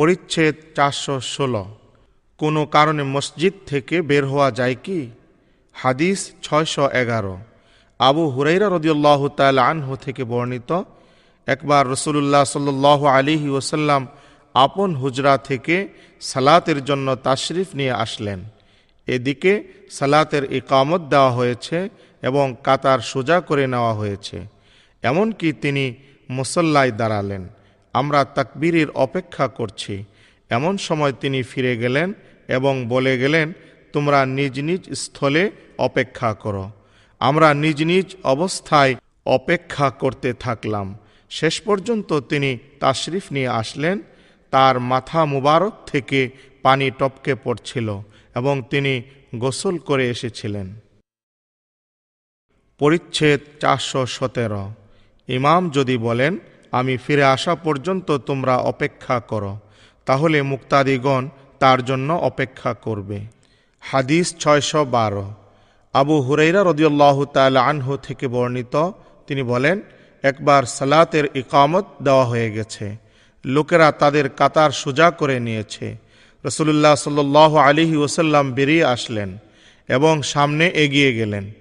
পরিচ্ছেদ চারশো ষোলো। কোনো কারণে মসজিদ থেকে বের হওয়া যায় কি? হাদিস ছয়শো এগারো। আবু হুরাইরা রদিউল্লাহ তাল আনহু থেকে বর্ণিত, একবার রসুল্লাহ সাল্লাহ আলিহি ওসাল্লাম আপন হুজরা থেকে সালাতের জন্য তাশরিফ নিয়ে আসলেন। এদিকে সালাতের ইকামত দেওয়া হয়েছে এবং কাতার সোজা করে নেওয়া হয়েছে। এমনকি তিনি মুসল্লায় দাঁড়ালেন। আমরা তাকবীরের অপেক্ষা করছি। এমন সময় তিনি ফিরে গেলেন এবং বলে গেলেন, তোমরা নিজ নিজ স্থলে অপেক্ষা করো। আমরা নিজ নিজ অবস্থায় অপেক্ষা করতে থাকলাম। শেষ পর্যন্ত তিনি তাশরিফ নিয়ে আসলেন। তার মাথা মুবারক থেকে পানি টপকে পড়ছিল এবং তিনি গোসল করে এসেছিলেন। পরিচ্ছেদ চারশো সতেরো। ইমাম যদি বলেন আমি ফিরে আসা পর্যন্ত তোমরা অপেক্ষা করো, তাহলে মুক্তাদিগণ তার জন্য অপেক্ষা করবে। হাদিস ছয়শো বারো। আবু হুরাইরা রদিউল্লাহ তাল আনহু থেকে বর্ণিত, তিনি বলেন, একবার সালাতের ইকামত দেওয়া হয়ে গেছে। লোকেরা তাদের কাতার সোজা করে নিয়েছে। রসুল্লাহ সাল্লাহ আলিহি ওসাল্লাম বেরিয়ে আসলেন এবং সামনে এগিয়ে গেলেন।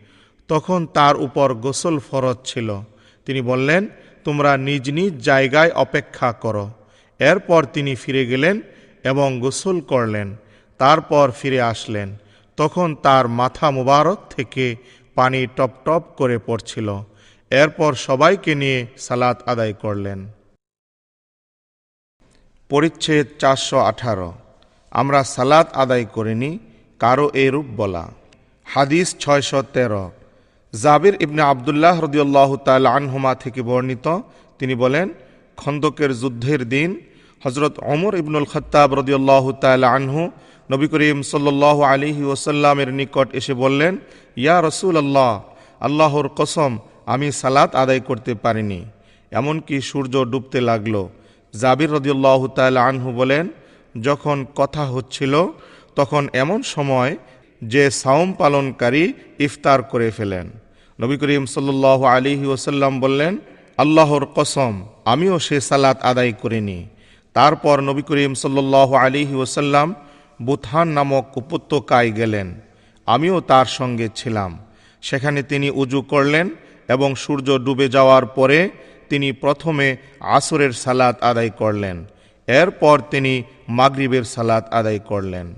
তখন তার উপর গোসল ফরজ ছিল। তিনি বললেন তোমরা নিজ নিজ জায়গায় অপেক্ষা করো। এরপর তিনি ফিরে গেলেন এবং গোসল করলেন। তারপর ফিরে আসলেন। তখন তার মাথা মুবারক থেকে পানি টপ টপ করে পড়ছিল। এরপর সবাইকে নিয়ে সালাত আদায় করলেন। পরিচ্ছেদ চারশো আঠারো। আমরা সালাত আদায় করিনি, কারও এরূপ বলা। হাদিস ছয়শো তেরো। জাবির ইবনে আবদুল্লাহ রদিউল্লাহ তাল আনহুমা থেকে বর্ণিত, তিনি বলেন, খন্দকের যুদ্ধের দিন হজরত অমর ইবনুল খত্তাব রদিউল্লাহ তাল আনহু নবী করিম সাল্লাহ আলিহি ওসাল্লামের নিকট এসে বললেন, ইয়া রসুল আল্লাহ আল্লাহর কসম, আমি সালাত আদায় করতে পারিনি। এমনকি সূর্য ডুবতে লাগল। জাবির রদিউল্লাহ তাল আনহু বলেন, যখন কথা হচ্ছিল, তখন এমন সময় যে সাওম পালনকারী ইফতার করে ফেলেন। নবী করিম সাল্লাহ আলিহি ওসাল্লাম বললেন, আল্লাহর কসম, আমিও সে সালাত আদায় করিনি। তারপর নবী করিম সাল্লাহ আলী ওসাল্লাম বুথান নামক উপত্যকায় গেলেন। আমিও তার সঙ্গে ছিলাম। সেখানে তিনি উজু করলেন এবং সূর্য ডুবে যাওয়ার পরে তিনি প্রথমে আসরের সালাত আদায় করলেন। এরপর তিনি মাগরিবের সালাত আদায় করলেন।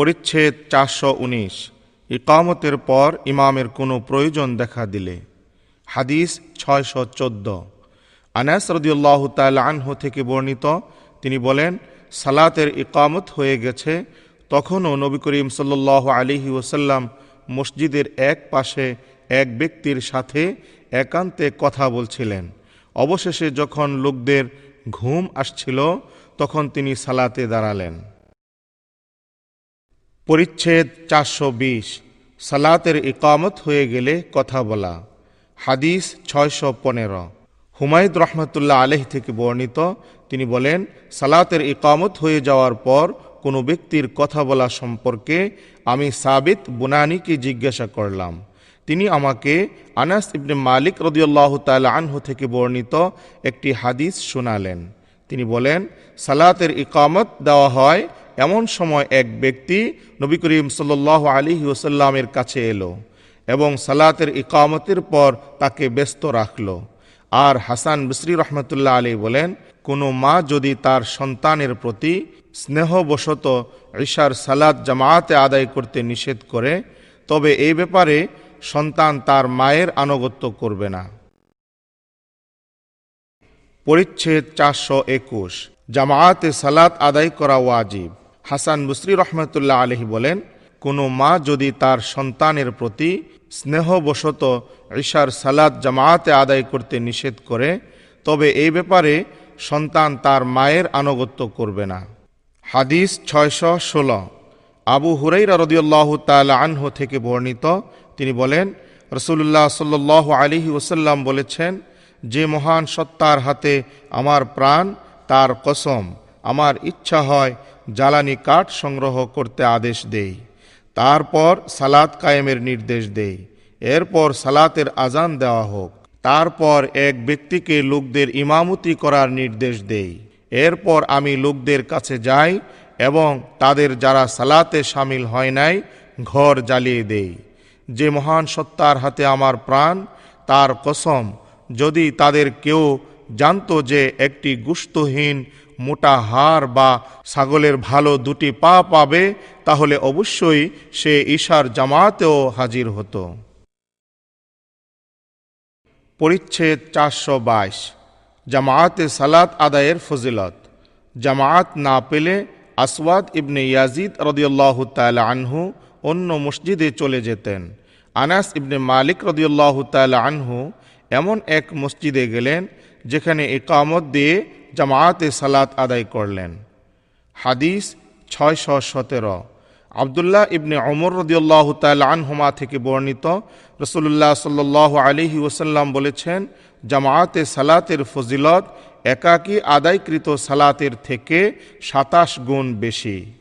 পরিচ্ছেদ চারশো উনিশ। ইকামতের পর ইমামের কোনো প্রয়োজন দেখা দিলে। হাদিস ছয়শো চোদ্দ। আনাস রদিউল্লাহ তাল আনহু থেকে বর্ণিত, তিনি বলেন, সালাতের ইকামত হয়ে গেছে, তখনও নবী করিম সাল্লাহ আলিহি ওসাল্লাম মসজিদের এক পাশে এক ব্যক্তির সাথে একান্তে কথা বলছিলেন। অবশেষে যখন লোকদের ঘুম আসছিল, তখন তিনি সালাতে দাঁড়ালেন। পরিচ্ছেদ চারশো বিশ। সালাতের ইকামত হয়ে গেলে কথা বলা। হাদিস ছয়শো পনেরো। হুমায়ুদ রহমতুল্লাহ আলহ থেকে বর্ণিত, তিনি বলেন, সালাতের ইকামত হয়ে যাওয়ার পর কোনো ব্যক্তির কথা বলা সম্পর্কে আমি সাবিত বুনানিকে জিজ্ঞাসা করলাম। তিনি আমাকে আনাস ইবনে মালিক রদিউল্লাহ তাল আনহু থেকে বর্ণিত একটি হাদিস শোনালেন। তিনি বলেন, সালাতের ইকামত দেওয়া হয় এমন সময় এক ব্যক্তি নবী করিম সাল্লাহ আলী ওসাল্লামের কাছে এলো এবং সালাতের ইকামতের পর তাকে ব্যস্ত রাখল। আর হাসান বিসরি রহমতুল্লাহ আলী বলেন, কোনো মা যদি তার সন্তানের প্রতি স্নেহবশত ঈশার সালাদ জামায়াতে আদায় করতে নিষেধ করে, তবে এই ব্যাপারে সন্তান তার মায়ের আনুগত্য করবে না। পরিচ্ছেদ চারশো একুশ, জামায়াতে সালাত আদায় করা ওয়াজিব। হাসান মুসরি রহমতুল্লাহ আলহি বলেন, কোনো মা যদি তার সন্তানের প্রতি স্নেহবশত ঈশার সালাদ জামায়াতে আদায় করতে নিষেধ করে, তবে এই ব্যাপারে সন্তান তার মায়ের আনুগত্য করবে না। হাদিস ছয়শো ষোলো। আবু হুরাইরা রদিউল্লাহ তাল আনহু থেকে বর্ণিত, তিনি বলেন রসুল্লাহ সাল্লাহ আলিহি ওসাল্লাম বলেছেন, যে মহান সত্তার হাতে আমার প্রাণ, তার কসম আমার ইচ্ছা হয় জ্বালানি কাঠ সংগ্রহ করতে আদেশ দেই। তারপর সালাত কায়েমের নির্দেশ দেই। এরপর সালাতের আজান দেওয়া হোক। তারপর এক ব্যক্তিকে লোকদের ইমামতি করার নির্দেশ দেই। এরপর আমি লোকদের কাছে যাই এবং তাদের যারা সালাতে সামিল হয় নাই, ঘর জ্বালিয়ে দেই। যে মহান সত্তার হাতে আমার প্রাণ, তার কসম, যদি তাদের কেউ জানতো যে একটি গুস্তহীন মোটা হাড় বা ছাগলের ভালো দুটি পা পাবে, তাহলে অবশ্যই সে ঈশার জামাতেও হাজির হতো। পরিচ্ছেদ চারশো বাইশ। জামায়াতে সালাত আদায়ের ফজিলত। জামায়াত না পেলে আসওয়াদ ইবনে ইয়াজিদ রদিয়াল্লাহ তালা আনহু অন্য মসজিদে চলে যেতেন। আনাস ইবনে মালিক রদিয়াল্লাহ তালা আনহু এমন এক মসজিদে গেলেন যেখানে একামত দিয়ে জামায়াতে সালাত আদায় করলেন। হাদিস ছয়শো সতেরো। আবদুল্লাহ ইবনে অমর রদিউল্লাহ তাল আনহুমা থেকে বর্ণিত রসুল্লাহ সাল্লাহ আলিহি ওসাল্লাম বলেছেন, জামায়াতে সালাতের ফজিলত একাকী আদায়কৃত সালাতের থেকে সাতাশ গুণ বেশি।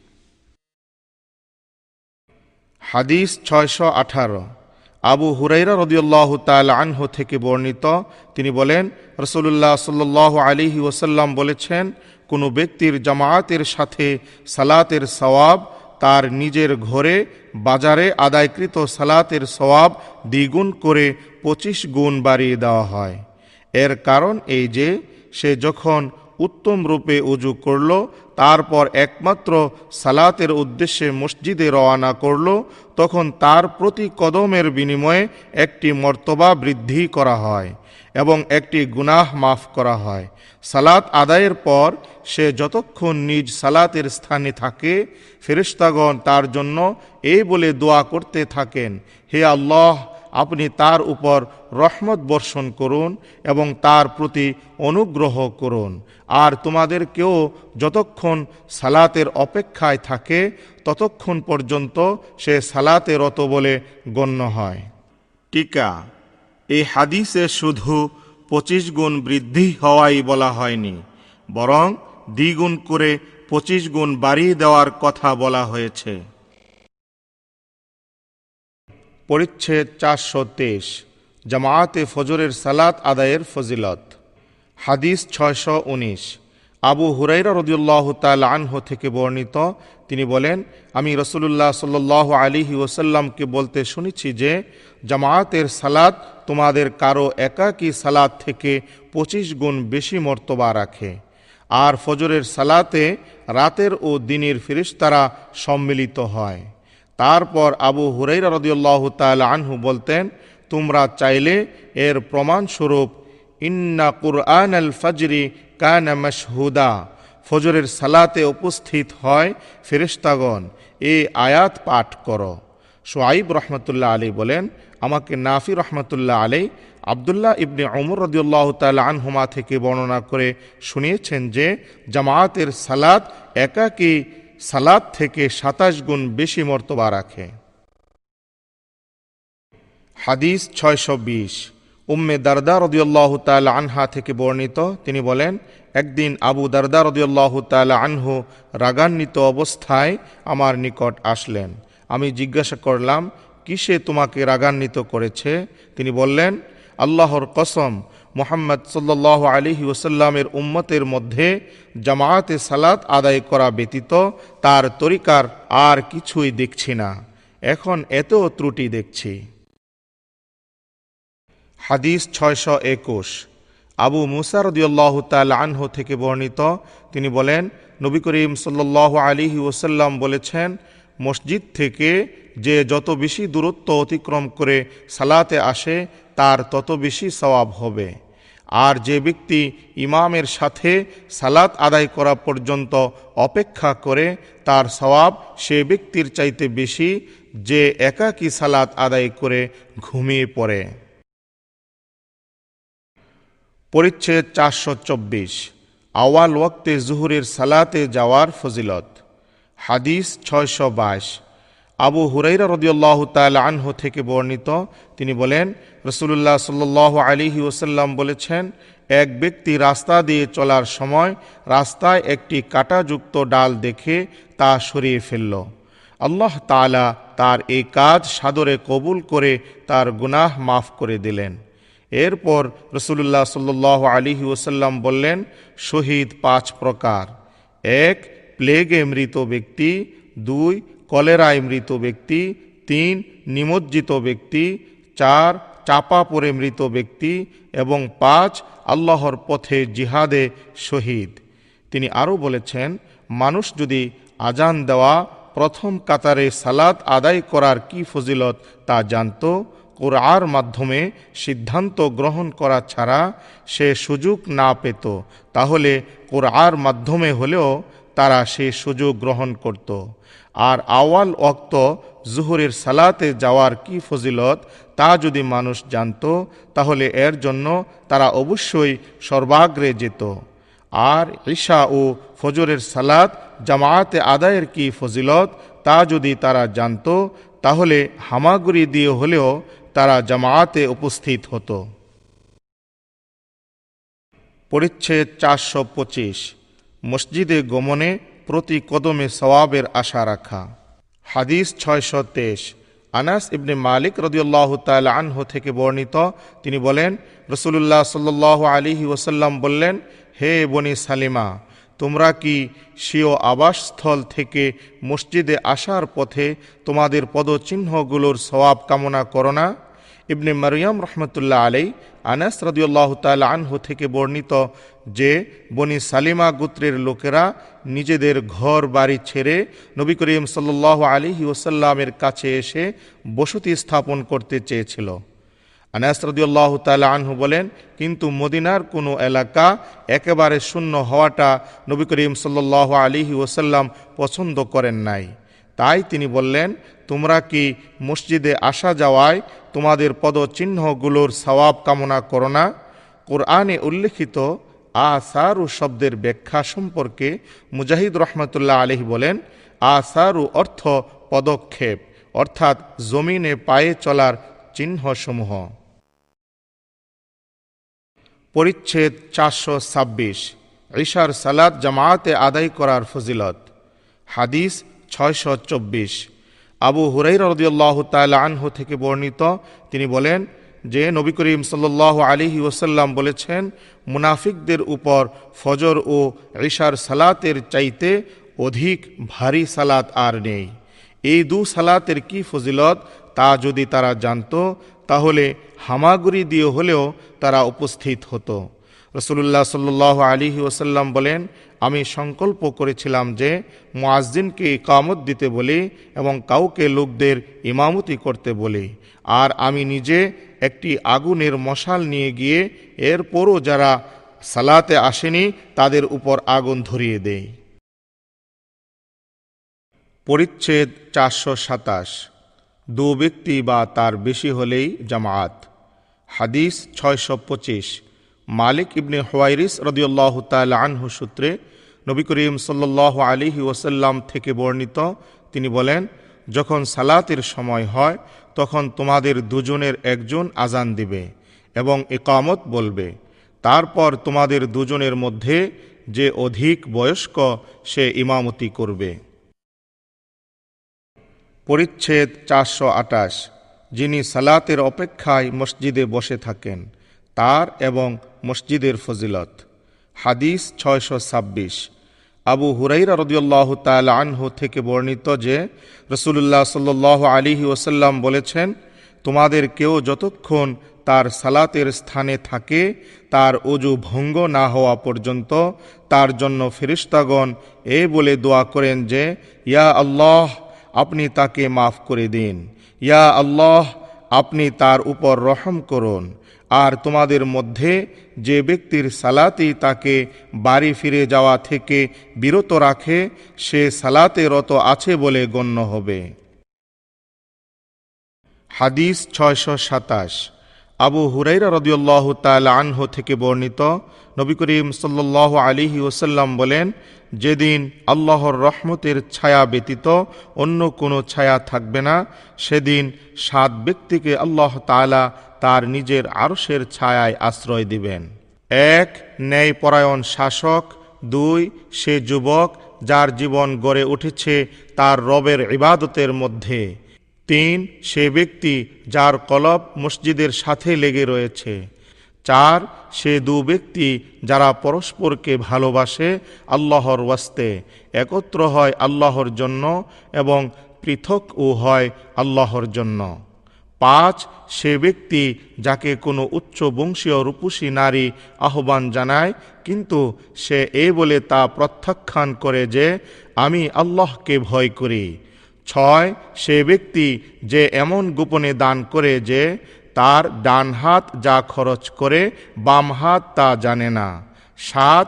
হাদিস ছয়শো আঠারো। আবু হুরাইরা রদিউল্লাহ তাল আনহ থেকে বর্ণিত। তিনি বলেন রসুল্লাহ সাল্লাহ আলিহি ওসাল্লাম বলেছেন, কোনো ব্যক্তির জামায়াতের সাথে সালাতের সওয়াব তার নিজের ঘরে বাজারে আদায়কৃত সালাতের সওয়াব দ্বিগুণ করে পঁচিশ গুণ বাড়িয়ে দেওয়া হয়। এর কারণ এই যে, সে যখন উত্তম রূপে উজু করল, তারপর একমাত্র সালাতের উদ্দেশ্যে মসজিদে রওয়ানা করল, তখন তার প্রতি কদমের বিনিময়ে একটি মর্তবা বৃদ্ধি করা হয় এবং একটি গুনাহ মাফ করা হয়। সালাত আদায়ের পর সে যতক্ষণ নিজ সালাতের স্থানে থাকে ফেরিস্তাগণ তার জন্য এই বলে দোয়া করতে থাকেন, হে আল্লাহ আপনি তার উপর রহমত বর্ষণ করুন এবং তার প্রতি অনুগ্রহ করুন। আর তোমাদের কেউ যতক্ষণ সালাতের অপেক্ষায় থাকে, ততক্ষণ পর্যন্ত সে সালাতে রত বলে গণ্য হয়। টিকা, এই হাদিসে শুধু পঁচিশ গুণ বৃদ্ধি হওয়াই বলা হয়নি, বরং দ্বিগুণ করে পঁচিশ গুণ বাড়িয়ে দেওয়ার কথা বলা হয়েছে। পরিচ্ছেদ চারশো তেইশ, জামায়াতে ফজরের সালাত আদায়ের ফজিলত। হাদিস ছয়শো উনিশ। আবু হুরাইরা রদিউল্লাহ তাল আনহ থেকে বর্ণিত, তিনি বলেন, আমি রসুল্লাহ সাল্লাহ আলিহি ওসাল্লামকে বলতে শুনেছি যে, জামায়াতের সালাত তোমাদের কারও একাকী সালাত থেকে পঁচিশ গুণ বেশি মর্তবা রাখে। আর ফজরের সালাতে রাতের ও দিনের ফিরিস্তারা সম্মিলিত হয়। তারপর আবু হুরাইরা রদিউল্লাহ তাল আনহু বলতেন, তোমরা চাইলে এর প্রমাণস্বরূপ ইন্না কুরআন আল ফজরি কানা মশহুদা, ফজরের সালাতে উপস্থিত হয় ফেরিস্তাগণ এ আয়াত পাঠ করো। সোয়াইব রহমতুল্লাহ আলী বলেন, আমাকে নাফি রহমতুল্লাহ আলী আবদুল্লাহ ইবনে অমর রদিউল্লাহ তাল আনহুমা থেকে বর্ণনা করে শুনিয়েছেন যে, জামায়াতের সালাত একাকী সালাদ থেকে সাতাশ গুণ বেশি মর্তবা রাখে। হাদিস ছয়শো বিশ। উম্মে দারদা রদিউল্লাহ তাল আনহা থেকে বর্ণিত, তিনি বলেন, একদিন আবু দারদা রদিউল্লাহ তাল আনহু রাগান্বিত অবস্থায় আমার নিকট আসলেন। আমি জিজ্ঞাসা করলাম, কিসে তোমাকে রাগান্বিত করেছে? তিনি বললেন, আল্লাহর কসম মোহাম্মদ সাল্লাহ আলিহি ওসাল্লামের উম্মতের মধ্যে জামায়াতে সালাত আদায় করা ব্যতীত তার তরিকার আর কিছুই দেখছি না। এখন এত ত্রুটি দেখছি। হাদিস ছয়শো একুশ। আবু মুসার রদিউল্লাহ তাল আনহু থেকে বর্ণিত। তিনি বলেন, নবী করিম সাল্লাহ আলিহি ওসাল্লাম বলেছেন, মসজিদ থেকে যে যত বেশি দূরত্ব অতিক্রম করে সালাতে আসে, তার তত বেশি সওয়াব হবে। আর যে ব্যক্তি ইমামের সাথে সালাত আদায় করা পর্যন্ত অপেক্ষা করে, তার সওয়াব সে ব্যক্তির চাইতে বেশি যে একাকী সালাত আদায় করে ঘুমিয়ে পড়ে। পরিচ্ছেদ চারশো চব্বিশ। আওয়াল ওয়াক্তে জুহুরের সালাতে যাওয়ার ফজিলত। হাদিস ছয়শো বাইশ। আবু হুরাইরা রদিউল্লাহ তাল আনহ থেকে বর্ণিত। তিনি বলেন রসুল্লাহ সাল্লাহ আলিহি ওসাল্লাম বলেছেন, এক ব্যক্তি রাস্তা দিয়ে চলার সময় রাস্তায় একটি কাঁটাযুক্ত ডাল দেখে তা সরিয়ে ফেলল। আল্লাহ তালা তার এই কাজ সাদরে কবুল করে তার গুনাহ মাফ করে দিলেন। এরপর রসুল্লাহ সাল্লাহ আলিহি ওসাল্লাম বললেন, শহীদ পাঁচ প্রকার। এক, প্লেগে মৃত ব্যক্তি। দুই কলেরায় মৃত ব্যক্তি, তিন, নিমজ্জিত ব্যক্তি, চার, চাপা পড়ে মৃত ব্যক্তি এবং পাঁচ, আল্লাহর পথে জিহাদে শহীদ। তিনি আরও বলেছেন, মানুষ যদি আজান দেওয়া, প্রথম কাতারে সালাত আদায় করার কি ফজিলত তা জানত কোরআর মাধ্যমে সিদ্ধান্ত গ্রহণ করা ছাড়া সে সুযোগ না পেত, তাহলে কোরআর মাধ্যমে হলেও তারা সে সুযোগ গ্রহণ করত। আর আওয়াল অক্ত জুহুরের সালাতে যাওয়ার কি ফজিলত, তা যদি মানুষ জানত, তাহলে এর জন্য তারা অবশ্যই সর্বাগ্রে যেত। আর ঈশা ও ফজরের সালাত জামায়াতে আদায়ের কি ফজিলত, তা যদি তারা জানত, তাহলে হামাগুড়ি দিয়ে হলেও তারা জামায়াতে উপস্থিত হতো। পরিচ্ছেদ চারশো পঁচিশ, মসজিদে গমনে প্রতি কদমে সওয়াবের আশা রাখা। হাদিস ছয়শো তেইশ। আনাস ইবনে মালিক রদিউল্লাহ তাল আনহু থেকে বর্ণিত, তিনি বলেন রসুল্লাহ সাল্লাহ আলিহি ওসাল্লাম বললেন, হে বনি সালিমা, তোমরা কি স্বীয় আবাসস্থল থেকে মসজিদে আসার পথে তোমাদের পদচিহ্নগুলোর সওয়াব কামনা করো না? ইবনে মারিয়াম রহমতুল্লাহ আলাই আনাস রদিউল্লাহ তাল আনহু থেকে বর্ণিত যে বনি সালিমা গোত্রের লোকেরা নিজেদের ঘর বাড়ি ছেড়ে নবী করিম সাল্লাহ আলিহি ওসাল্লামের কাছে এসে বসতি স্থাপন করতে চেয়েছিল। আনাস রদিউল্লাহ তাল আনহু বলেন, কিন্তু মদিনার কোনো এলাকা একেবারে শূন্য হওয়াটা নবী করিম সাল্লাহ আলিহি ওসাল্লাম পছন্দ করেন নাই। তাই তিনি বললেন, তোমরা কি মসজিদে আসা যাওয়ায় তোমাদের পদচিহ্নগুলোর সওয়াব কামনা করো না? কোরআনে উল্লেখিত আসারু শব্দের ব্যাখ্যা সম্পর্কে মুজাহিদ রহমতুল্লাহ আলহি বলেন, আসারু অর্থ পদক্ষেপ, অর্থাৎ জমিনে পায়ে চলার চিহ্নসমূহ। পরিচ্ছেদ চারশো ছাব্বিশ, ঈশার সালাদ জামায়াতে আদায় করার ফজিলত। হাদিস ছয়শো চব্বিশ। আবু হুরাই রদিয়াল্লাহ তাল আনহু থেকে বর্ণিত, তিনি বলেন যে নবী করিম সাল্লাহ আলিহি ওসাল্লাম বলেছেন, মুনাফিকদের উপর ফজর ও ঈশার সালাতের চাইতে অধিক ভারী সালাত আর নেই। এই দু সালাতের কি ফজিলত তা যদি তারা জানত, তাহলে হামাগুড়ি দিয়ে হলেও তারা উপস্থিত হতো। রসুল্লাহ সাল্লাহ আলিহি ওসাল্লাম বলেন আমি সংকল্প করেছিলাম যে মুয়াজ্জিনকে ইকামত দিতে বলি এবং কাউকে লোকদের ইমামতি করতে বলি। আর আমি নিজে একটি আগুনের মশাল নিয়ে গিয়ে এরপরও যারা সালাতে আসেনি, তাদের উপর আগুন ধরিয়ে দেই। পরিচ্ছেদ চারশো সাতাশ। দু ব্যক্তি বা তার বেশি হলেই জামায়াত হাদিস ছয়শো পঁচিশ। মালিক ইবনে হোয়াইরিস রদিউল্লাহ তাল আনহু সূত্রে নবী করিম সাল্লাহ আলিহি ওসাল্লাম থেকে বর্ণিত, তিনি বলেন, যখন সালাতের সময় হয়, তখন তোমাদের দুজনের একজন আজান দিবে এবং একামত বলবে। তারপর তোমাদের দুজনের মধ্যে যে অধিক বয়স্ক, সে ইমামতি করবে। পরিচ্ছেদ চারশো আটাশ, যিনি সালাতের অপেক্ষায় মসজিদে বসে থাকেন, তার এবং মসজিদের ফজিলত। হাদিস ছয়শো ছাব্বিশ। আবু হুরাইরা রদিউল্লাহ তাল আনহু থেকে বর্ণিত যে রসুল্লাহ সাল্লাহ আলিহি ওসাল্লাম বলেছেন, তোমাদের কেউ যতক্ষণ তার সালাতের স্থানে থাকে, তার অজু ভঙ্গ না হওয়া পর্যন্ত, তার জন্য ফেরিস্তাগণ এ বলে দোয়া করেন যে, ইয়া আল্লাহ, আপনি তাকে মাফ করে দিন। ইয়া আল্লাহ, আপনি তার উপর রহম করুন। আর তোমাদের মধ্যে যে ব্যক্তির সালাতি তাকে বাড়ি ফিরে যাওয়া থেকে বিরত রাখে, সে সালাতে রত আছে বলে গণ্য হবে। হাদিস ছয়শো সাতাশ। আবু হুরাইরা রদিউল্লাহ তাল আনহু থেকে বর্ণিত নবী করিম সাল্লাহ আলিহি ওসাল্লাম বলেন যেদিন আল্লাহর রহমতের ছায়া ব্যতীত অন্য কোনো ছায়া থাকবে না, সেদিন সাত ব্যক্তিকে আল্লাহ তালা তার নিজের আরশের ছায়ায় আশ্রয় দিবেন। এক, ন্যায়পরায়ণ শাসক। দুই, সে যুবক যার জীবন গড়ে উঠেছে তার রবের ইবাদতের মধ্যে। তিন, সে ব্যক্তি যার কলব মসজিদের সাথে লেগে রয়েছে। চার, সে দু ব্যক্তি যারা পরস্পরকে ভালোবাসে আল্লাহর ওয়াস্তে, একত্র হয় আল্লাহর জন্য এবং পৃথক ও হয় আল্লাহর জন্য। পাঁচ, সে ব্যক্তি যাকে কোনো উচ্চ বংশীয় রূপসী নারী আহ্বান জানায়, কিন্তু সে এ বলে তা প্রত্যাখ্যান করে যে, আমি আল্লাহকে ভয় করি। ছয়, সে ব্যক্তি যে এমন গোপনে দান করে যে তার ডান হাত যা খরচ করে, বাম হাত তা জানে না। সাত,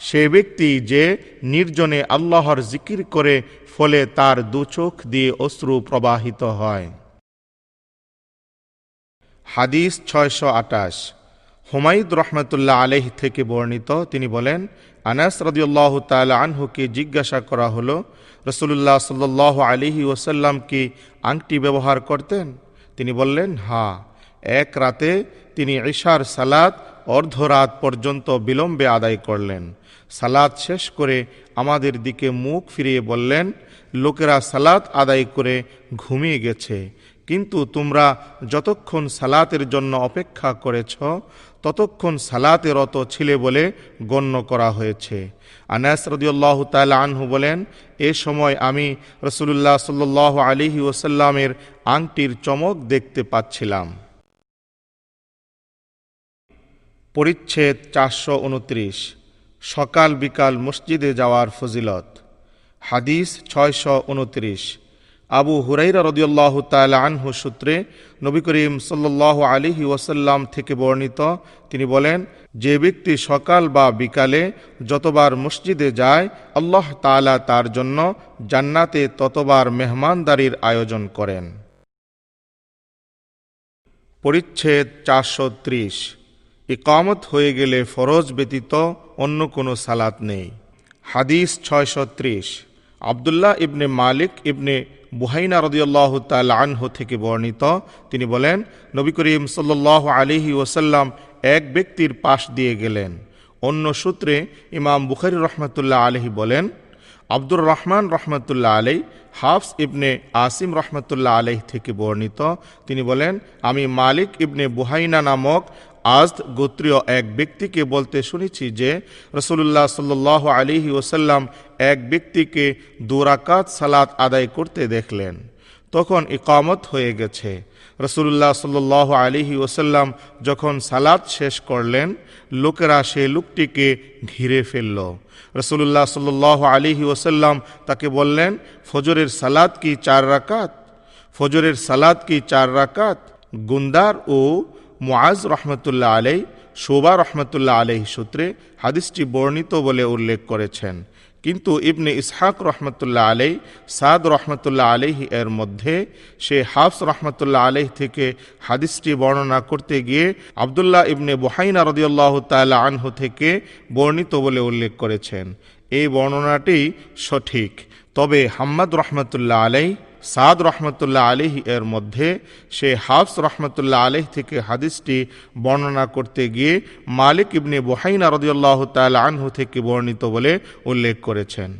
সে ব্যক্তি যে নির্জনে আল্লাহর জিকির করে, ফলে তার দু চোখ দিয়ে অশ্রু প্রবাহিত হয়। হাদিস ছয়শো আটাশ হুমায়ুদ রহমতুল্লাহ আলহ থেকে বর্ণিত, তিনি বলেন, আনাস রদিউল্লাহ তাল আনহুকে জিজ্ঞাসা করা হলো রসুল্লাহ সাল্লাহ আলহি ওসাল্লাম কি আংটি ব্যবহার করতেন? তিনি বললেন হা এক রাতে তিনি ঈশার সালাত অর্ধরাত পর্যন্ত বিলম্বে আদায় করলেন। সালাত শেষ করে আমাদের দিকে মুখ ফিরিয়ে বললেন, লোকেরা সালাত আদায় করে ঘুমিয়ে গেছে। কিন্তু তোমরা যতক্ষণ সালাতের জন্য অপেক্ষা করেছ, ততক্ষণ সালাতে রত ছিলে বলে গণ্য করা হয়েছে। আনাস রদিউল্লাহ তাল আনহু বলেন, এ সময় আমি রসুল্লাহ সাল্লাহ আলিহি ওসাল্লামের আংটির চমক দেখতে পাচ্ছিলাম। পরিচ্ছেদ চারশো উনত্রিশ। সকাল বিকাল মসজিদে যাওয়ার ফজিলত। হাদিস ছয়শো উনত্রিশ। আবু হুরাইরা রদিউল্লাহ তাল আনহু সূত্রে নবী করিম সাল্লাহ আলিহি ওয়াসাল্লাম থেকে বর্ণিত, তিনি বলেন, যে ব্যক্তি সকাল বা বিকালে যতবার মসজিদে যায়, আল্লাহ তালা তার জন্য জান্নাতে ততবার মেহমানদারির আয়োজন করেন। পরিচ্ছেদ চারশো ত্রিশ। ইকামত হয়ে গেলে ফরজ ব্যতীত অন্য কোনো সালাত নেই। হাদিস ছয়শো ত্রিশ আবদুল্লাহ ইবনে মালিক ইবনে বুহাইনা রদিয়াল্লাহ তাল আনহু থেকে বর্ণিত। তিনি বলেন, নবী করিম সাল্লাহ আলিহি ওসাল্লাম এক ব্যক্তির পাশ দিয়ে গেলেন। অন্য সূত্রে ইমাম বুখারি রহমতুল্লাহ আলহি বলেন, আব্দুর রহমান রহমতুল্লাহ আলাই, হাফস ইবনে আসিম রহমতুল্লাহ আলহ থেকে বর্ণিত। তিনি বলেন, আমি মালিক ইবনে বুহাইনা নামক আজদ গোত্রীয় এক ব্যক্তিকে বলতে শুনেছি যে রসুল্লাহ সাল্লাহ আলিহি ওসাল্লাম এক ব্যক্তিকে দুরাকাত সালাত আদায় করতে দেখলেন। তখন ইকামত হয়ে গেছে। রসুল্লাহ সাল্লাহ আলিহি ওসাল্লাম যখন সালাত শেষ করলেন, লোকেরা সে লোকটিকে ঘিরে ফেলল। রসুল্লাহ সাল্লাহ আলিহি ওসাল্লাম তাকে বললেন, ফজরের সালাদ কি চার রাকাত? ফজরের সালাদ কি চার রাকাত? গুন্দার ও মুআজ রহমতুল্লাহ আলাই, শোবা রহমতুল্লাহ আলহি সূত্রে হাদিসটি বর্ণিত বলে উল্লেখ করেছেন। কিন্তু ইবনে ইসহাক রহমতুল্লাহ আলাই, সাদ রহমতুল্লাহ আলহি এর মধ্যে সে হাফস রহমতুল্লাহ আলহ থেকে হাদিসটি বর্ণনা করতে গিয়ে আবদুল্লাহ ইবনে বহাইনা রদিয়াল্লাহ তাল আনহু থেকে বর্ণিত বলে উল্লেখ করেছেন। এই বর্ণনাটি সঠিক। তবে হাম্মদ রহমতুল্লাহ আলাই সাদ রহমতুল্লাহ আলিহ এর মধ্যে সে হাফস রহমতুল্লাহ আলহ থেকে হাদিসটি বর্ণনা করতে গিয়ে মালিক ইবনে বোহাইনা রদিয়াল্লাহ তাল আনহু থেকে বর্ণিত বলে উল্লেখ করেছেন।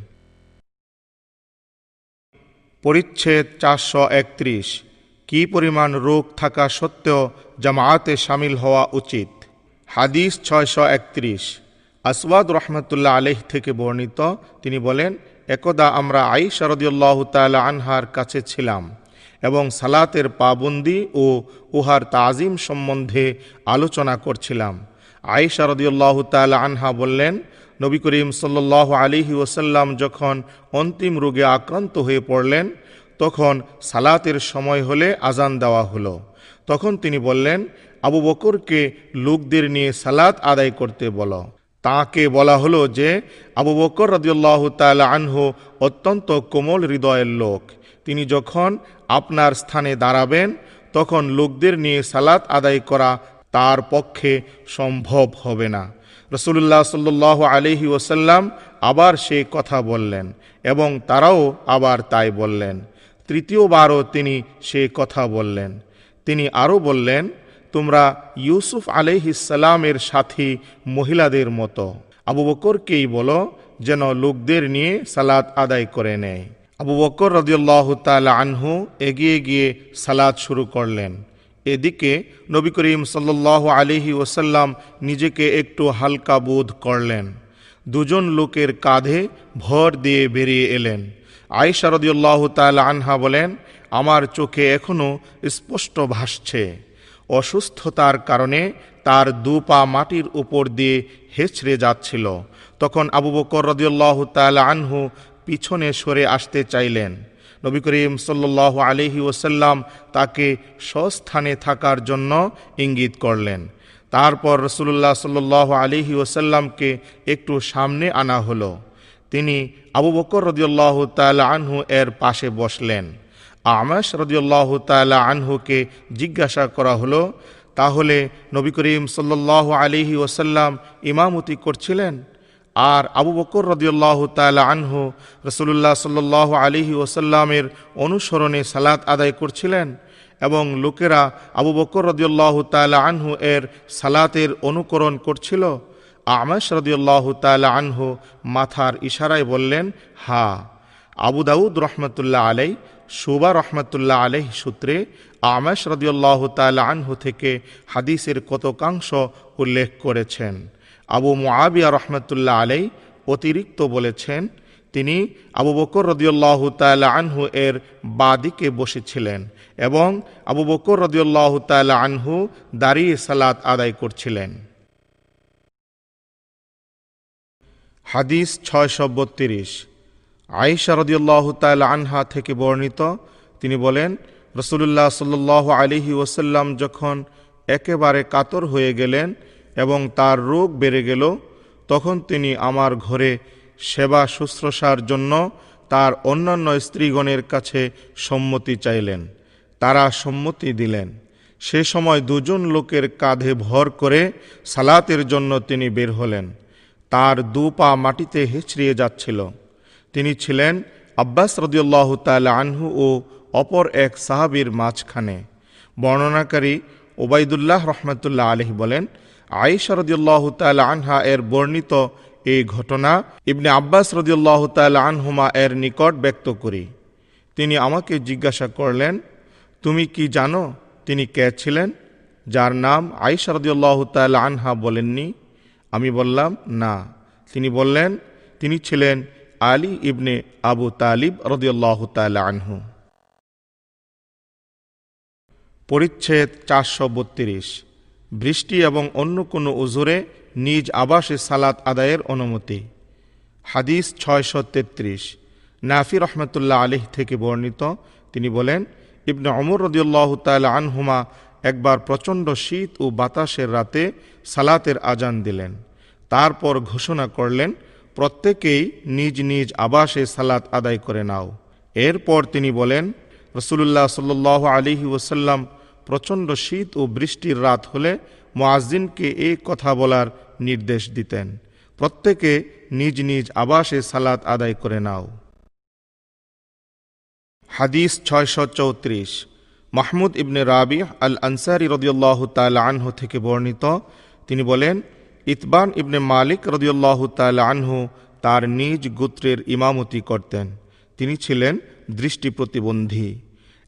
পরিচ্ছেদ চারশো একত্রিশ, কি পরিমাণ রোগ থাকা সত্ত্বেও জামায়াতে সামিল হওয়া উচিত? হাদিস ছয়শো একত্রিশ, আসওয়াদ রহমতুল্লাহ আলহ থেকে বর্ণিত, তিনি বলেন একদা আমরা আই শরদিউল্লাহ তাল আনহার কাছে ছিলাম এবং সালাতের পাবন্দি ও উহার তাজিম সম্বন্ধে আলোচনা করছিলাম। আই শরদিউল্লাহ তাল আনহা বললেন, নবী করিম সাল্লাহ আলিহি ওসাল্লাম যখন অন্তিম রোগে আক্রান্ত হয়ে পড়লেন, তখন সালাতের সময় হলে আজান দেওয়া হলো। তখন তিনি বললেন, আবু বকরকে লোকদের নিয়ে সালাত আদায় করতে বলো। তাকে বলা হলো যে আবু বকর রদিউল্লাহ তাল আনহু অত্যন্ত কোমল হৃদয়ের লোক। তিনি যখন আপনার স্থানে দাঁড়াবেন, তখন লোকদের নিয়ে সালাত আদায় করা তার পক্ষে সম্ভব হবে না। রসুল্লাহ সাল্লাহ আলহি ওসাল্লাম আবার সে কথা বললেন এবং তারাও আবার তাই বললেন। তৃতীয়বারও তিনি সে কথা বললেন। তিনি আরও বললেন তোমরা ইউসুফ আলহিসাল্লামের সাথী মহিলাদের মতো। আবু বকরকেই বলো যেন লোকদের নিয়ে সালাত আদায় করে নেয়। আবু বকর রদিউল্লাহ তাল আনহু এগিয়ে গিয়ে সালাদ শুরু করলেন। এদিকে নবী করিম সাল্লাহ আলিহি ওসাল্লাম নিজেকে একটু হালকা বোধ করলেন। দুজন লোকের কাঁধে ভর দিয়ে বেরিয়ে এলেন। আয়েশা রদিউল্লাহ তাল আনহা বলেন, আমার চোখে এখনও স্পষ্ট ভাসছে। অসুস্থতার কারণে তার দু পা মাটির উপর দিয়ে হেঁচড়ে যাচ্ছিল। তখন আবু বকর রদিউল্লাহ তাল আনহু পিছনে সরে আসতে চাইলেন। নবী করিম সাল্লাহ আলহি ওসাল্লাম তাকে স্বস্থানে থাকার জন্য ইঙ্গিত করলেন। তারপর রসুল্লাহ সাল্লাহ আলহি ওসাল্লামকে একটু সামনে আনা হলো। তিনি আবু বকর রদিউল্লাহ তাল আনহু এর পাশে বসলেন। আমাস রদিউল্লাহ তাল আনহুকে জিজ্ঞাসা করা হলো, তাহলে নবী করিম সাল্লাহ আলিহি ওসাল্লাম ইমামতি করছিলেন? আর আবু বকর রদিউল্লাহ তালা আনহু রসুল্লাহ সাল্লাহ আলিহি ওসাল্লামের অনুসরণে সালাত আদায় করছিলেন এবং লোকেরা আবু বকর রদিউল্লাহ তালা আনহু এর সালাতের অনুকরণ করছিল। আমাস রদিউল্লাহ তালা আনহু মাথার ইশারায় বললেন, হা, আবু দাউদ রহমতুল্লাহ আলাই সুবা রহমতুল্লাহ আলহ সূত্রে আমাস রদিউল্লাহ তালা আনহু থেকে হাদিসের কতকাংশ উল্লেখ করেছেন। আবু মুআবিয়া রহমতুল্লাহ আলাই অতিরিক্ত বলেছেন, তিনি আবু বকর রদিউল্লাহ তালা আনহু এর বাদিকে বসেছিলেন এবং আবু বকর রদিউল্লাহ তালা আনহু দাঁড়িয়ে সালাত আদায় করছিলেন। হাদিস ছয়শো বত্রিশ। আয়েশা রদিউল্লাহ তাল আনহা থেকে বর্ণিত, তিনি বলেন রসুল্লাহ সাল্লাহ আলিহি ওসাল্লাম যখন একেবারে কাতর হয়ে গেলেন এবং তার রোগ বেড়ে গেল, তখন তিনি আমার ঘরে সেবা শুশ্রূষার জন্য তার অন্যান্য স্ত্রীগণের কাছে সম্মতি চাইলেন। তারা সম্মতি দিলেন। সে সময় দুজন লোকের কাঁধে ভর করে সালাতের জন্য তিনি বের হলেন। তার দু পা মাটিতে হেঁচড়িয়ে যাচ্ছিল। তিনি ছিলেন আব্বাস রদিউল্লাহ তাল আনহু ও অপর এক সাহাবির মাঝখানে। বর্ণনাকারী ওবায়দুল্লাহ রহমতুল্লাহ আলহী বলেন, আয়েশা রদিউল্লাহ তাল আনহা এর বর্ণিত এই ঘটনা ইবনে আব্বাস রদিউল্লাহ তাল আনহুমা এর নিকট ব্যক্ত করি। তিনি আমাকে জিজ্ঞাসা করলেন, তুমি কি জানো তিনি কে ছিলেন? যার নাম আয়েশা রদিউল্লাহ তাল আনহা বলেননি। আমি বললাম, না। তিনি বললেন, তিনি ছিলেন আলী ইবনে আবু তালিব রদিউল্লাহ তাল আনহু। পরিচ্ছেদ চারশো বত্রিশ। বৃষ্টি এবং অন্য কোনো উজুরে নিজ আবাসে সালাত আদায়ের অনুমতি। হাদিস ছয়শো তেত্রিশ। নাফি রহমতুল্লাহ আলিহ থেকে বর্ণিত। তিনি বলেন, ইবনে অমর রদিউল্লাহ তাল আনহুমা একবার প্রচণ্ড শীত ও বাতাসের রাতে সালাতের আজান দিলেন। তারপর ঘোষণা করলেন প্রত্যেকেই নিজ নিজ আবাসে সালাত আদায় করে নাও। এরপর তিনি বলেন রসুল্লাহ সাল্লাহ আলিহি ওসাল্লাম প্রচণ্ড শীত ও বৃষ্টির রাত হলে মোয়াজিনকে এই কথা বলার নির্দেশ দিতেন। প্রত্যেকে নিজ নিজ আবাসে সালাত আদায় করে নাও। হাদিস ছয়শো চৌত্রিশ। মাহমুদ ইবনে রাবি আল আনসারি রদিউল্লাহ তাল আনহু থেকে বর্ণিত। তিনি বলেন ইতবান ইবনে মালিক রদিউল্লাহ তাল আনহু তার নিজ গোত্রের ইমামতি করতেন। তিনি ছিলেন দৃষ্টি প্রতিবন্ধী।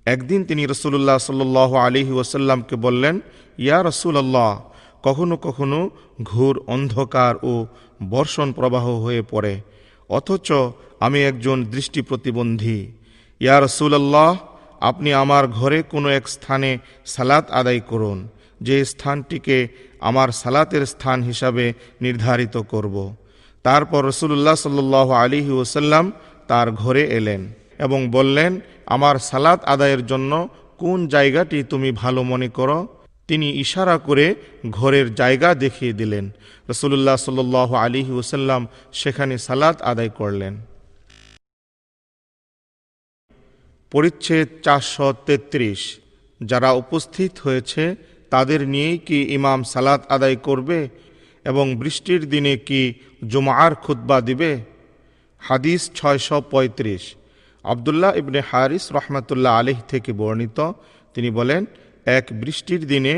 একদিন তিনি রসুল্লাহ সাল্লাহ আলিহি ওসাল্লামকে বললেন, ইয়া রসুল্লাহ কখনো কখনো ঘোর অন্ধকার ও বর্ষণ প্রবাহ হয়ে পড়ে, অথচ আমি একজন দৃষ্টি প্রতিবন্ধী। ইয়া রসুল্লাহ আপনি আমার ঘরে কোনো এক স্থানে সালাত আদায় করুন যে স্থানটিকে আমার সালাতের স্থান হিসাবে নির্ধারিত করব। তারপর রসুল্লাহ সাল্লাহ আলিহি ওসাল্লাম তার ঘরে এলেন এবং বললেন, আমার সালাত আদায়ের জন্য কোন জায়গাটি তুমি ভালো মনে করো? তিনি ইশারা করে ঘরের জায়গা দেখিয়ে দিলেন। রসুল্লাহ সাল আলিহি ওসাল্লাম সেখানে সালাত আদায় করলেন। পরিচ্ছেদ চারশো তেত্রিশ, যারা উপস্থিত হয়েছে তাদের নিয়েই কি ইমাম সালাত আদায় করবে এবং বৃষ্টির দিনে কি জুমার খুদ্া দিবে? হাদিস ছয়শো পঁয়ত্রিশ আবদুল্লাহ ইবনে হারিস রহমতুল্লাহ আলিহ থেকে বর্ণিত। তিনি বলেন, এক বৃষ্টির দিনে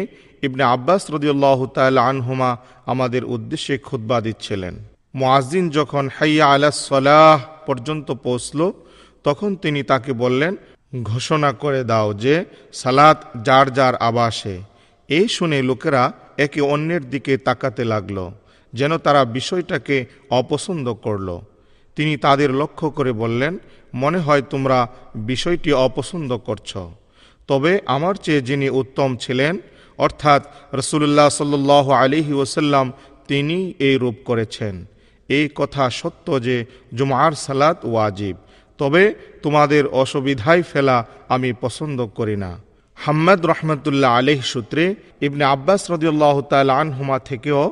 ইবনে আব্বাস রদিউল্লাহ তাল আনহুমা আমাদের উদ্দেশ্যে খুদ্া দিচ্ছিলেন। মোয়াজিন যখন হাইয়া আলাহ সলাহ পর্যন্ত পৌঁছল, তখন তিনি তাকে বললেন, ঘোষণা করে দাও যে সালাত যার যার আবাসে। এই শুনে লোকেরা একে অন্যের দিকে তাকাতে লাগল, যেন তারা বিষয়টাকে অপছন্দ করল। তিনি তাদের লক্ষ্য করে বললেন, মনে হয় তোমরা বিষয়টি অপছন্দ করছ। তবে আমার চেয়ে যিনি উত্তম ছিলেন, অর্থাৎ রসুল্লাহ সাল্লাহ আলিহি ওসাল্লাম তিনি এই রূপ করেছেন। এই কথা সত্য যে জুমার সালাত ওয়াজিব, তবে তোমাদের অসুবিধায় ফেলা আমি পছন্দ করি না। হাম্মদ রহমতুল্লাহ আলিহ সূত্রে ইবনে আব্বাস রদিউল্লাহ তাল আনহুমা থেকেও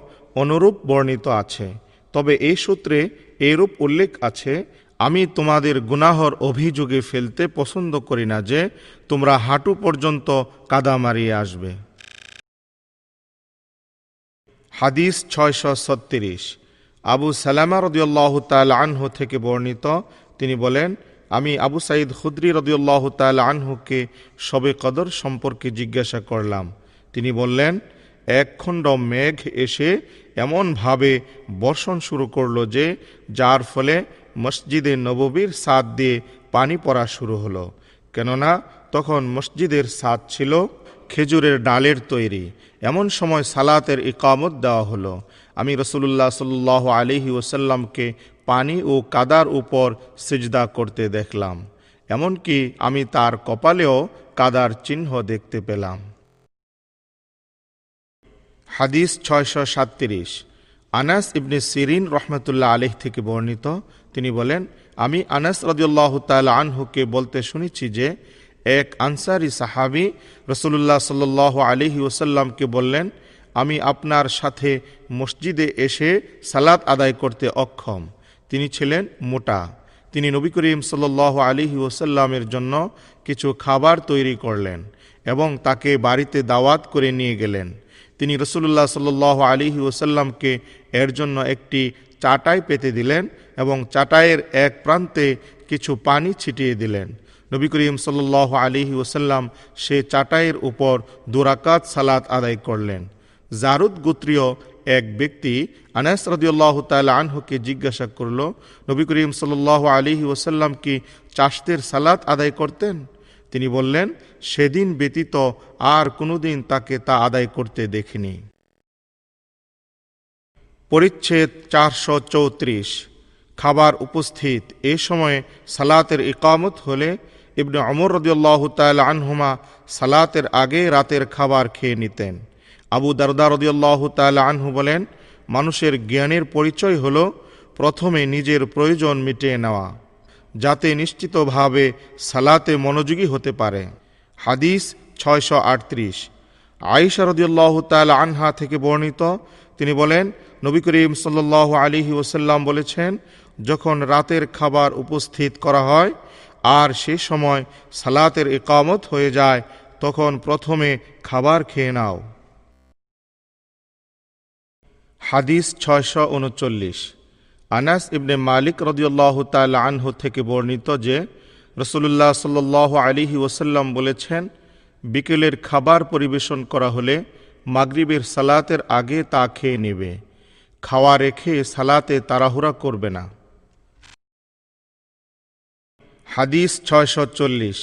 অনুরূপ বর্ণিত আছে। তবে এই সূত্রে এরূপ উল্লেখ আছে, আমি তোমাদের গুনাহর অভিযোগে ফেলতে পছন্দ করি না যে তোমরা হাঁটু পর্যন্ত কাদা মারিয়ে আসবে। হাদিস ছয়শো ছত্রিশ। আবু সালামা রদিউল্লাহ তাল আনহু থেকে বর্ণিত, তিনি বলেন আমি আবু সাইদ খুদ্রি রদিউল্লাহ তাল আনহুকে সবে কদর সম্পর্কে জিজ্ঞাসা করলাম। তিনি বললেন, এক খণ্ড মেঘ এসে এমনভাবে বর্ষণ শুরু করল যে, যার ফলে মসজিদে নববীর সাদ দিয়ে পানি পড়া শুরু হলো। কেননা তখন মসজিদের সাদ ছিল খেজুরের ডালের তৈরি। এমন সময় সালাতের ইকামত দেওয়া হলো। আমি রসুল্লাহ সাল্লাহ আলিহি ওসাল্লামকে পানি ও কাদার উপর সিজদা করতে দেখলাম, এমনকি আমি তার কপালেও কাদার চিহ্ন দেখতে পেলাম। হাদিস ছয়শো সাতত্রিশ। আনাস ইবনে সিরিন রহমতুল্লাহ আলিহ থেকে বর্ণিত। তিনি বলেন, আমি আনাস রদিউল্লাহ তাল আনহুকে বলতে শুনেছি যে, এক আনসারি সাহাবি রসুল্লাহ সাল আলিহি ওসাল্লামকে বললেন, আমি আপনার সাথে মসজিদে এসে সালাত আদায় করতে অক্ষম। তিনি ছিলেন মোটা। তিনি নবী করিম সাল আলিহি ওসাল্লামের জন্য কিছু খাবার তৈরি করলেন এবং তাকে বাড়িতে দাওয়াত করে নিয়ে গেলেন। তিনি রসুল্লাহ সাল আলিহি ওসাল্লামকে এর জন্য একটি চাটাই পেতে দিলেন এবং চাটাইয়ের এক প্রান্তে কিছু পানি ছিটিয়ে দিলেন। নবী করিম সাল আলিহি ওসাল্লাম সে চাটাইয়ের উপর দুরাকাত সালাত আদায় করলেন। জারুদ গোত্রীয় এক ব্যক্তি আনাস রদিউল্লাহ তাল আনহুকে জিজ্ঞাসা করল, নবী করিম সাল আলিহি ওসাল্লাম কি চাষদের সালাত আদায় করতেন? তিনি বললেন, সেদিন ব্যতীত আর কোনোদিন তাকে তা আদায় করতে দেখিনি। পরিচ্ছেদ চারশো চৌত্রিশ। খাবার উপস্থিত। এ সময়ে সালাতের ইকামত হলে ইবনে অমর রদিউল্লাহ তাল আনহুমা সালাতের আগে রাতের খাবার খেয়ে নিতেন। আবু দারদা রদিউল্লাহ তাল আনহু বলেন, মানুষের জ্ঞানের পরিচয় হল প্রথমে নিজের প্রয়োজন মিটিয়ে নেওয়া, যাতে নিশ্চিতভাবে সালাতে মনোযোগী হতে পারে। হাদিস ছয়শো আটত্রিশ। আইসা রদিউল্লাহ তাল আনহা থেকে বর্ণিত, তিনি বলেন, নবী করিম সাল্লাহ আলিহি ওসাল্লাম বলেছেন, যখন রাতের খাবার উপস্থিত করা হয় আর সে সময় সালাতের একামত হয়ে যায়, তখন প্রথমে খাবার খেয়ে নাও। হাদিস ছয়শো উনচল্লিশ। আনাস ইবনে মালিক রদিউল্লাহ তাল আনহু থেকে বর্ণিত যে রসুল্লাহ সাল্লাহ আলিহি ওসাল্লাম বলেছেন, বিকেলের খাবার পরিবেশন করা হলে মাগরিবের সালাতের আগে তা খেয়ে নেবে। খাওয়া রেখে সালাতে তাড়াহুড়া করবে না। হাদিস ছয়শো চল্লিশ।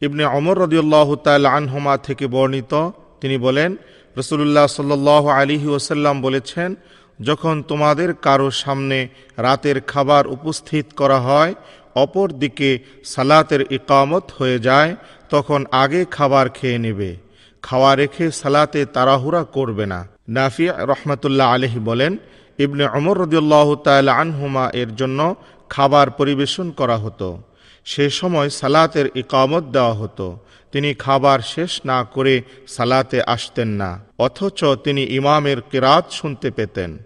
ইবনে অমর রদিউল্লাহ তাল আনহুমা থেকে বর্ণিত, তিনি বলেন রসুল্লাহ সাল্লাহ আলিহি ওসাল্লাম বলেছেন, যখন তোমাদের কারও সামনে রাতের খাবার উপস্থিত করা হয়, অপর দিকে সালাতের ইকামত হয়ে যায়, তখন আগে খাবার খেয়ে নেবে। খাওয়া রেখে সালাতে তাড়াহুড়া করবে না। নাফিয়া রহমতুল্লাহ আলহি বলেন, ইবনে অমর রদিউল্লাহ তাল আনহুমা এর জন্য খাবার পরিবেশন করা হতো। সে সময় সালাতের ইকামত দেওয়া হতো। তিনি খাবার শেষ না করে সালাতে আসতেন না, অথচ তিনি ইমামের কেরাত শুনতে পেতেন।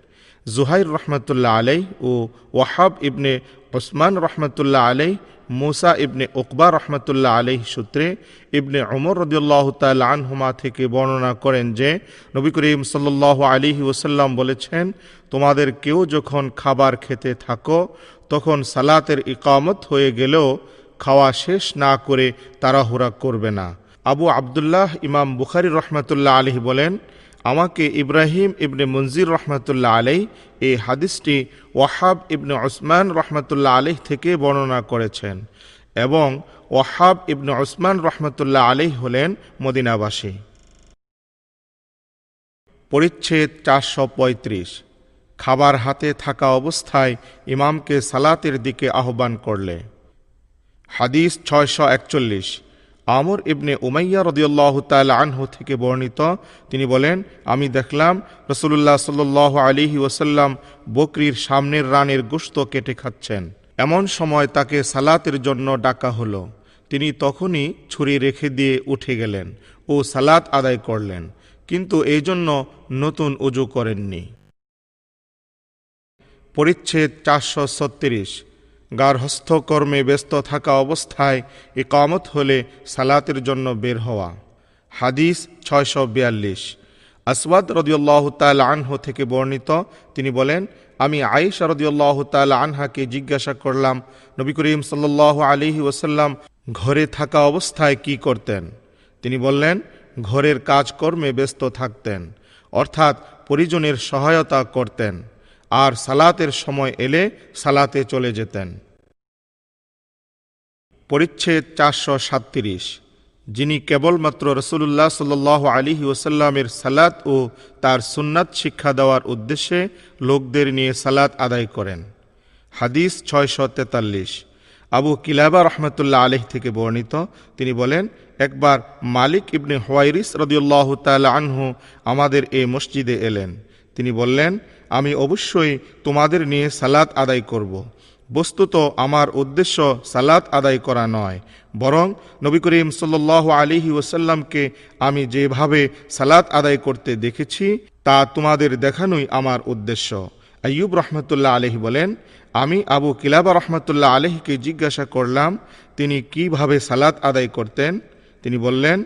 জুহাইর রহমতুল্লাহ আলাই ও ওয়াহাব ইবনে ওসমান রহমতুল্লাহ আলাই মুসা ইবনে ওকবা রহমতুল্লাহ আলহ সূত্রে ইবনে অমর রদিউল্লাহ তাল আনহুমা থেকে বর্ণনা করেন যে, নবী করিম সাল্লাহ আলিহি ওসাল্লাম বলেছেন, তোমাদের কেউ যখন খাবার খেতে থাকো, তখন সালাতের ইকামত হয়ে গেলেও খাওয়া শেষ না করে তাড়াহুড়া করবে না। আবু আবদুল্লাহ ইমাম বুখারি রহমতুল্লাহ আলহি বলেন আমাকে ইব্রাহিম ইবনে মঞ্জির রহমতুল্লাহ আলাই এই হাদিসটি ওয়াহাব ইবনে ওসমান রহমতুল্লাহ আলহ থেকে বর্ণনা করেছেন এবং ওয়াহাব ইবনু ওসমান রহমতুল্লাহ আলী হলেন মদিনাবাসী। পরিচ্ছেদ চারশো পঁয়ত্রিশ। খাবার হাতে থাকা অবস্থায় ইমামকে সালাতের দিকে আহ্বান করলে। হাদিস ছয়শো একচল্লিশ। আমর ইবনে উমাইয়া রদিউল্লাহ তাল আনহ থেকে বর্ণিত। তিনি বলেন, আমি দেখলাম রসুল্লাহ সাল্ল আলিহি ওসাল্লাম বকরির সামনের রানের গোস্ত কেটে খাচ্ছেন। এমন সময় তাকে সালাতের জন্য ডাকা হলো। তিনি তখনই ছুরি রেখে দিয়ে উঠে গেলেন ও সালাত আদায় করলেন, কিন্তু এই জন্য নতুন উজু করেননি। পরিচ্ছেদ চারশো ছত্রিশ। গার্হস্থ্যকর্মে ব্যস্ত থাকা অবস্থায় ইকামত হলে সালাতের জন্য বের হওয়া। হাদিস ছয়শো বিয়াল্লিশ। আসওয়াদ রদিউল্লাহ তাল আনহু থেকে বর্ণিত, তিনি বলেন, আমি আয়েশা রদিউল্লাহ তাল আনহাকে জিজ্ঞাসা করলাম, নবী করিম সাল্লাহ আলিহি ওসাল্লাম ঘরে থাকা অবস্থায় কি করতেন? তিনি বললেন, ঘরের কাজকর্মে ব্যস্ত থাকতেন, অর্থাৎ পরিজনের সহায়তা করতেন। আর সালাতের সময় এলে সালাতে চলে যেতেন। পরিচ্ছেদ চারশো সাতত্রিশ। যিনি কেবলমাত্র রসুল্লাহ সাল আলিহি ওসাল্লামের সালাত ও তার সুন্নাত শিক্ষা দেওয়ার উদ্দেশ্যে লোকদের নিয়ে সালাত আদায় করেন। হাদিস ছয়শো তেতাল্লিশ। আবু কিলাবা রহমতুল্লাহ আলহ থেকে বর্ণিত। তিনি বলেন, একবার মালিক ইবনে হোয়াইরিস রদিউল্লাহ তাল আনহু আমাদের এই মসজিদে এলেন। তিনি বললেন, আমি অবশ্যই তোমাদের নিয়ে সালাত আদায় করব। বস্তুত আমার উদ্দেশ্য সালাত আদায় করা নয়, বরং নবী করিম সাল্ল আলিহি ওসাল্লামকে আমি যেভাবে সালাত আদায় করতে দেখেছি, তা তোমাদের দেখানোই আমার উদ্দেশ্য আইয়ুব রহমতুল্লাহ আলহি বলেন, আমি আবু কিলাবা রহমতুল্লাহ আলহিকে জিজ্ঞাসা করলাম, তিনি কীভাবে সালাত আদায় করতেন তিনি বললেন,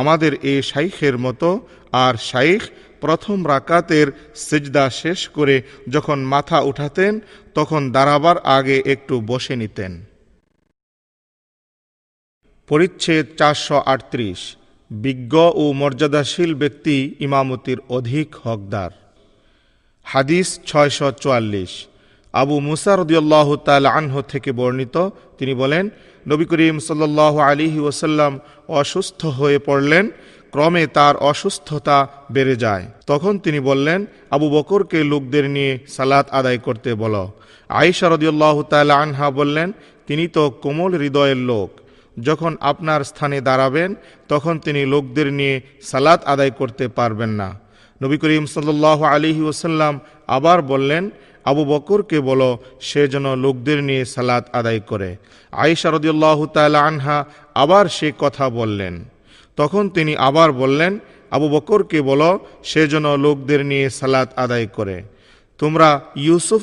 আমাদের এ শাইখের মতো আর শাইখ প্রথম রাকাতের সেজদা শেষ করে যখন মাথা উঠাতেন, তখন দাঁড়াবার আগে একটু বসে নিতেন। পরিচ্ছেদ চারশো আটত্রিশ। বিজ্ঞ ও মর্যাদাশীল ব্যক্তি ইমামতির অধিক হকদার। হাদিস ছয়শো চুয়াল্লিশ। আবু মুসার রদিয়াল্লাহ তাল আনহ থেকে বর্ণিত, তিনি বলেন, নবী করিম সাল্লাহ আলিহি ওসাল্লাম অসুস্থ হয়ে পড়লেন ক্রমে তার অসুস্থতা বেড়ে যায়। তখন তিনি বললেন, আবু বকরকে লোকদের নিয়ে সালাত আদায় করতে বলো। আয়েশা রদিউল্লাহ তাল আনহা বললেন, তিনি তো কোমল হৃদয়ের লোক। যখন আপনার স্থানে দাঁড়াবেন, তখন তিনি লোকদের নিয়ে সালাত আদায় করতে পারবেন না। নবী করিম সাল্লাহ আলিহি ওসাল্লাম আবার বললেন, আবু বকরকে বলো, সে যেন লোকদের নিয়ে সালাত আদায় করে। আয়েশা রদিউল্লাহ তাল আনহা আবার সে কথা বললেন। তখন তিনি আবার বললেন, আবু বকরকে বলো, সে যেন লোকদের নিয়ে সালাত আদায় করে। তোমরা ইউসুফ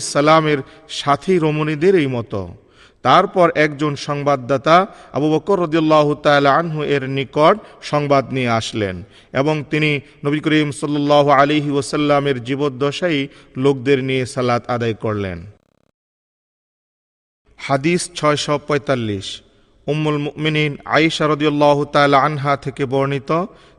সালামের সাথী রমণীদেরই মতো। তারপর একজন সংবাদদাতা আবু বকর রদিল্লাহ তাল আনহু এর নিকট সংবাদ নিয়ে আসলেন এবং তিনি নবী করিম সাল্লাহ আলিহি ওসাল্লামের জীবদ্দশাই লোকদের নিয়ে সালাত আদায় করলেন। হাদিস ছয়শো পঁয়তাল্লিশ। উম্মুল মুমিনিন আয়েশা রদিউল্লাহ তাল আনহা থেকে বর্ণিত।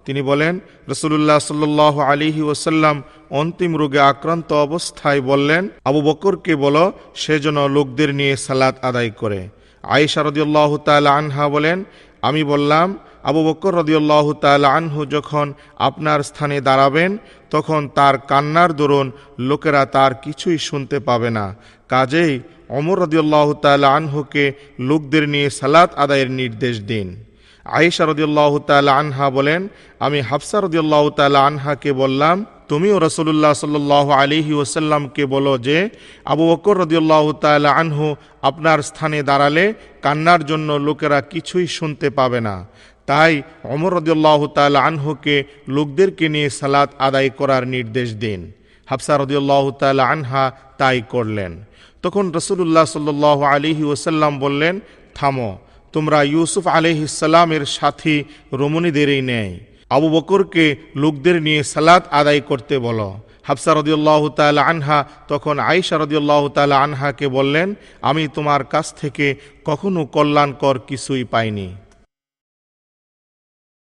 তিনি বলেন রসুল্লাহ সাল্লাহ আলিহি ওসাল্লাম অন্তিম রোগে আক্রান্ত অবস্থায় বললেন, আবু বকরকে বলো, সে যেন লোকদের নিয়ে সালাত আদায় করে। আয়েশা রদিউল্লাহ তাল আনহা বলেন, আমি বললাম, আবু বকর রদিউল্লাহ তাল আনহু যখন আপনার স্থানে দাঁড়াবেন, তখন তার কান্নার দরুন লোকেরা তার কিছুই শুনতে পাবে না। কাজেই অমর রদিউল্লাহ তাল আনহুকে লোকদের নিয়ে সালাত আদায়ের নির্দেশ দিন। আয়েশা রদিউল্লাহ তাল আনহা বলেন, আমি হাফসা রদিউল্লাহ তাল আনহাকে বললাম, তুমিও রসুল্লাহ সাল্লাহ আলিহি ওসাল্লামকে বলো যে, আবু বকর রদিউল্লাহ তাল আনহু আপনার স্থানে দাঁড়ালে কান্নার জন্য লোকেরা কিছুই শুনতে পাবে না। তাই অমর রদিউল্লাহ তাল আনহুকে লোকদেরকে নিয়ে সালাত আদায় করার নির্দেশ দিন। হাফসা রদিউল্লাহ তাল আনহা তাই করলেন। তখন রসুল্লাহ সাল্লাহ আলিহি ওসাল্লাম বললেন, থামো, তোমরা ইউসুফ আলিহিসাল্লামের সাথী রমণীদেরই নেয় আবু বকরকে লোকদের নিয়ে সালাত আদায় করতে বলো। হাফসা রদিউল্লাহ তাল আনহা তখন আয়েশা রদিউল্লাহ তাল আনহাকে বললেন, আমি তোমার কাছ থেকে কখনো কল্যাণকর কিছুই পাইনি।